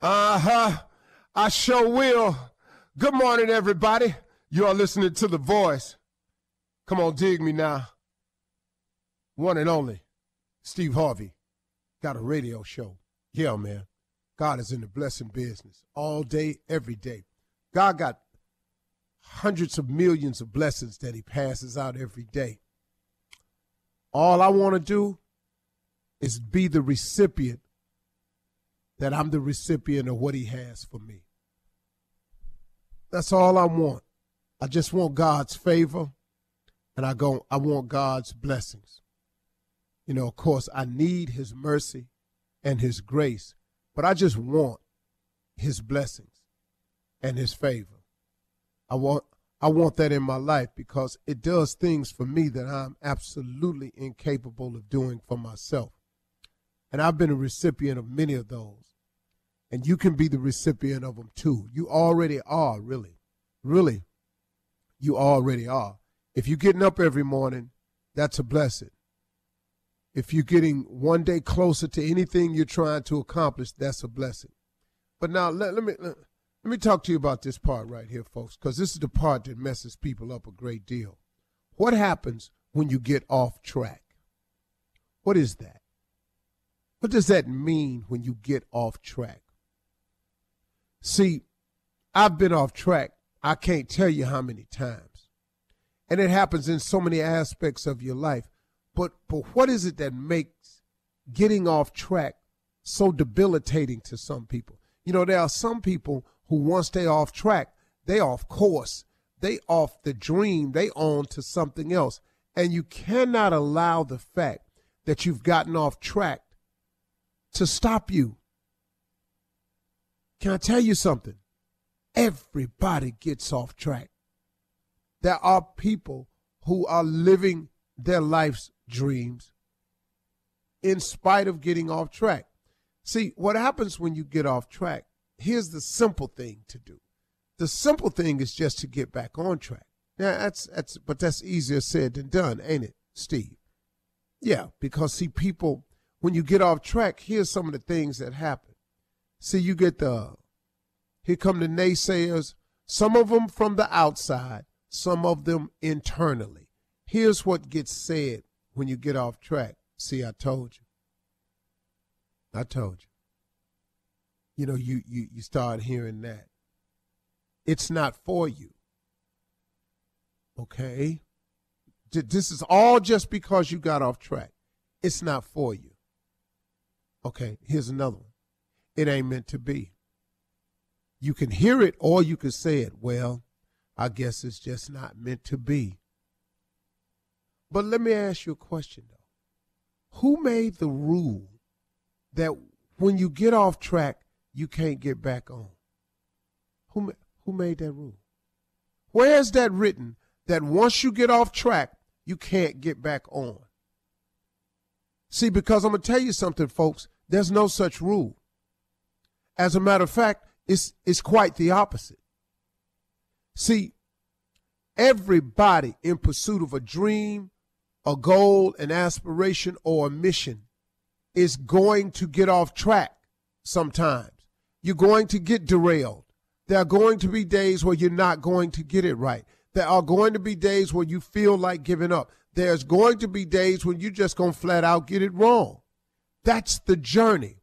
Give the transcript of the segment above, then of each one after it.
Uh huh. I sure will. Good morning, everybody. You are listening to The Voice. Come on, dig me now. One and only, Steve Harvey, got a radio show. Yeah, man. God is in the blessing business all day, every day. God got hundreds of millions of blessings that He passes out every day. All I want to do is be the recipient that I'm the recipient of what he has for me. That's all I want. I just want God's favor and I go I want God's blessings. You know, of course, I need his mercy and his grace, but I just want his blessings and his favor. I want I want that in my life because it does things for me that I'm absolutely incapable of doing for myself. And I've been a recipient of many of those and you can be the recipient of them too. You already are, really. Really, you already are. If you're getting up every morning, that's a blessing. If you're getting one day closer to anything you're trying to accomplish, that's a blessing. But now let, let me let, let me talk to you about this part right here, folks, because this is the part that messes people up a great deal. What happens when you get off track? What is that? What does that mean when you get off track? See, I've been off track. I can't tell you how many times. And it happens in so many aspects of your life. But but what is it that makes getting off track so debilitating to some people? You know, there are some people who once they off track, they off course. They off the dream, they on to something else. And you cannot allow the fact that you've gotten off track to stop you. Can I tell you something? Everybody gets off track. There are people who are living their life's dreams in spite of getting off track. See, what happens when you get off track? Here's the simple thing to do The simple thing is just to get back on track. Now that's that's but that's easier said than done, ain't it, Steve? Yeah, because see people when you get off track, here's some of the things that happen. See, you get the here come the naysayers, some of them from the outside, some of them internally. Here's what gets said when you get off track. See, I told you. I told you. You know, you you you start hearing that. It's not for you. Okay? This is all just because you got off track. It's not for you. Okay, here's another one. It ain't meant to be. You can hear it or you can say it. Well, I guess it's just not meant to be. But let me ask you a question though. Who made the rule that when you get off track, you can't get back on? Who, who made that rule? Where is that written that once you get off track, you can't get back on? See, because I'm going to tell you something, folks, there's no such rule. As a matter of fact, it's, it's quite the opposite. See, everybody in pursuit of a dream, a goal, an aspiration, or a mission is going to get off track sometimes. You're going to get derailed. There are going to be days where you're not going to get it right. There are going to be days where you feel like giving up. There's going to be days when you're just going to flat out get it wrong. That's the journey.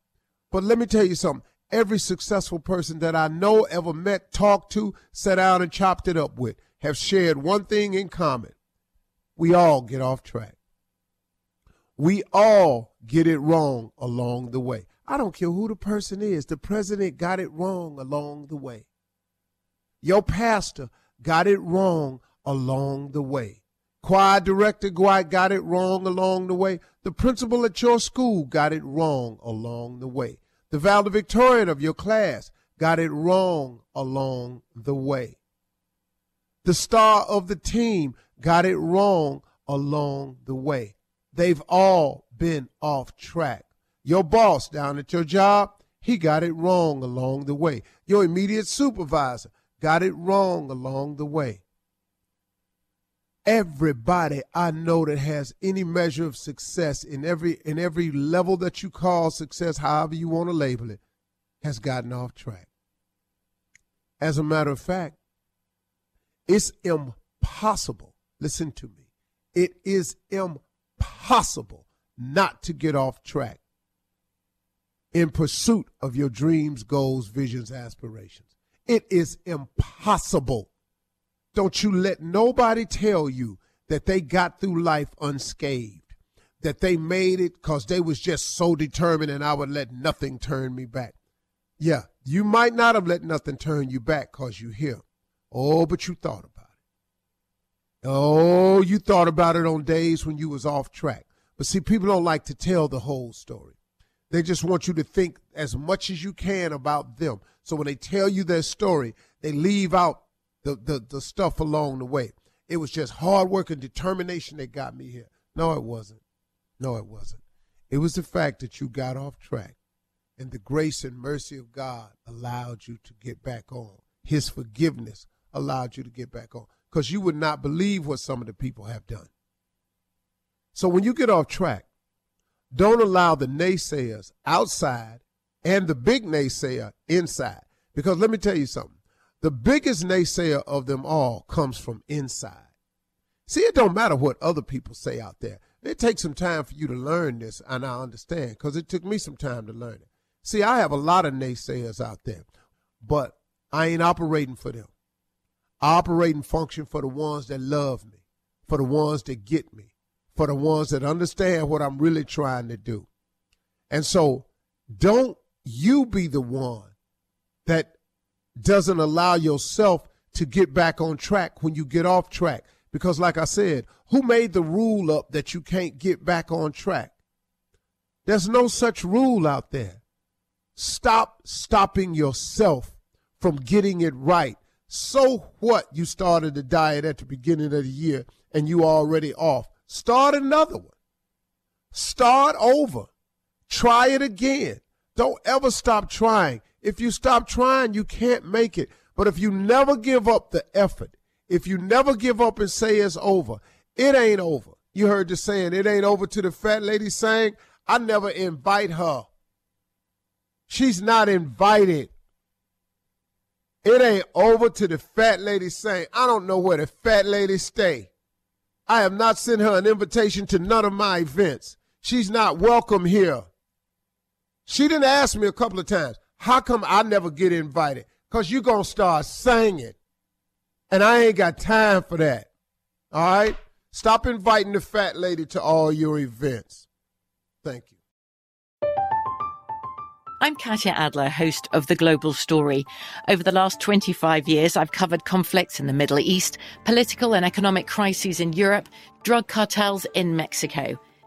But let me tell you something. Every successful person that I know, ever met, talked to, sat down and chopped it up with have shared one thing in common. We all get off track. We all get it wrong along the way. I don't care who the person is. The president got it wrong along the way. Your pastor got it wrong along the way. Choir director got it wrong along the way. The principal at your school got it wrong along the way. The valedictorian of your class got it wrong along the way. The star of the team got it wrong along the way. They've all been off track. Your boss down at your job, he got it wrong along the way. Your immediate supervisor got it wrong along the way everybody I know that has any measure of success in every in every level that you call success, however you want to label it, has gotten off track. As a matter of fact, it's impossible. Listen to me. It is impossible not to get off track in pursuit of your dreams, goals, visions, aspirations. It is impossible don't you let nobody tell you that they got through life unscathed, that they made it because they was just so determined and I would let nothing turn me back. Yeah, you might not have let nothing turn you back because you here. Oh, but you thought about it. Oh, you thought about it on days when you was off track. But see, people don't like to tell the whole story. They just want you to think as much as you can about them. So when they tell you their story, they leave out the, the, the stuff along the way. It was just hard work and determination that got me here. No, it wasn't. No, it wasn't. It was the fact that you got off track and the grace and mercy of God allowed you to get back on. His forgiveness allowed you to get back on because you would not believe what some of the people have done. So when you get off track, don't allow the naysayers outside and the big naysayer inside. Because let me tell you something. The biggest naysayer of them all comes from inside. See, it don't matter what other people say out there. It takes some time for you to learn this, and I understand because it took me some time to learn it. See, I have a lot of naysayers out there, but I ain't operating for them. I operate and function for the ones that love me, for the ones that get me, for the ones that understand what I'm really trying to do. And so don't you be the one that doesn't allow yourself to get back on track when you get off track. Because, like I said, who made the rule up that you can't get back on track? There's no such rule out there. Stop stopping yourself from getting it right. So what? You started the diet at the beginning of the year and you already off. Start another one. Start over. Try it again. Don't ever stop trying. If you stop trying, you can't make it. But if you never give up the effort, if you never give up and say it's over, it ain't over. You heard the saying, it ain't over to the fat lady saying, I never invite her. She's not invited. It ain't over to the fat lady saying, I don't know where the fat lady stay. I have not sent her an invitation to none of my events. She's not welcome here. She didn't ask me a couple of times, how come I never get invited? Because you're going to start singing. And I ain't got time for that. All right? Stop inviting the fat lady to all your events. Thank you. I'm Katya Adler, host of The Global Story. Over the last 25 years, I've covered conflicts in the Middle East, political and economic crises in Europe, drug cartels in Mexico.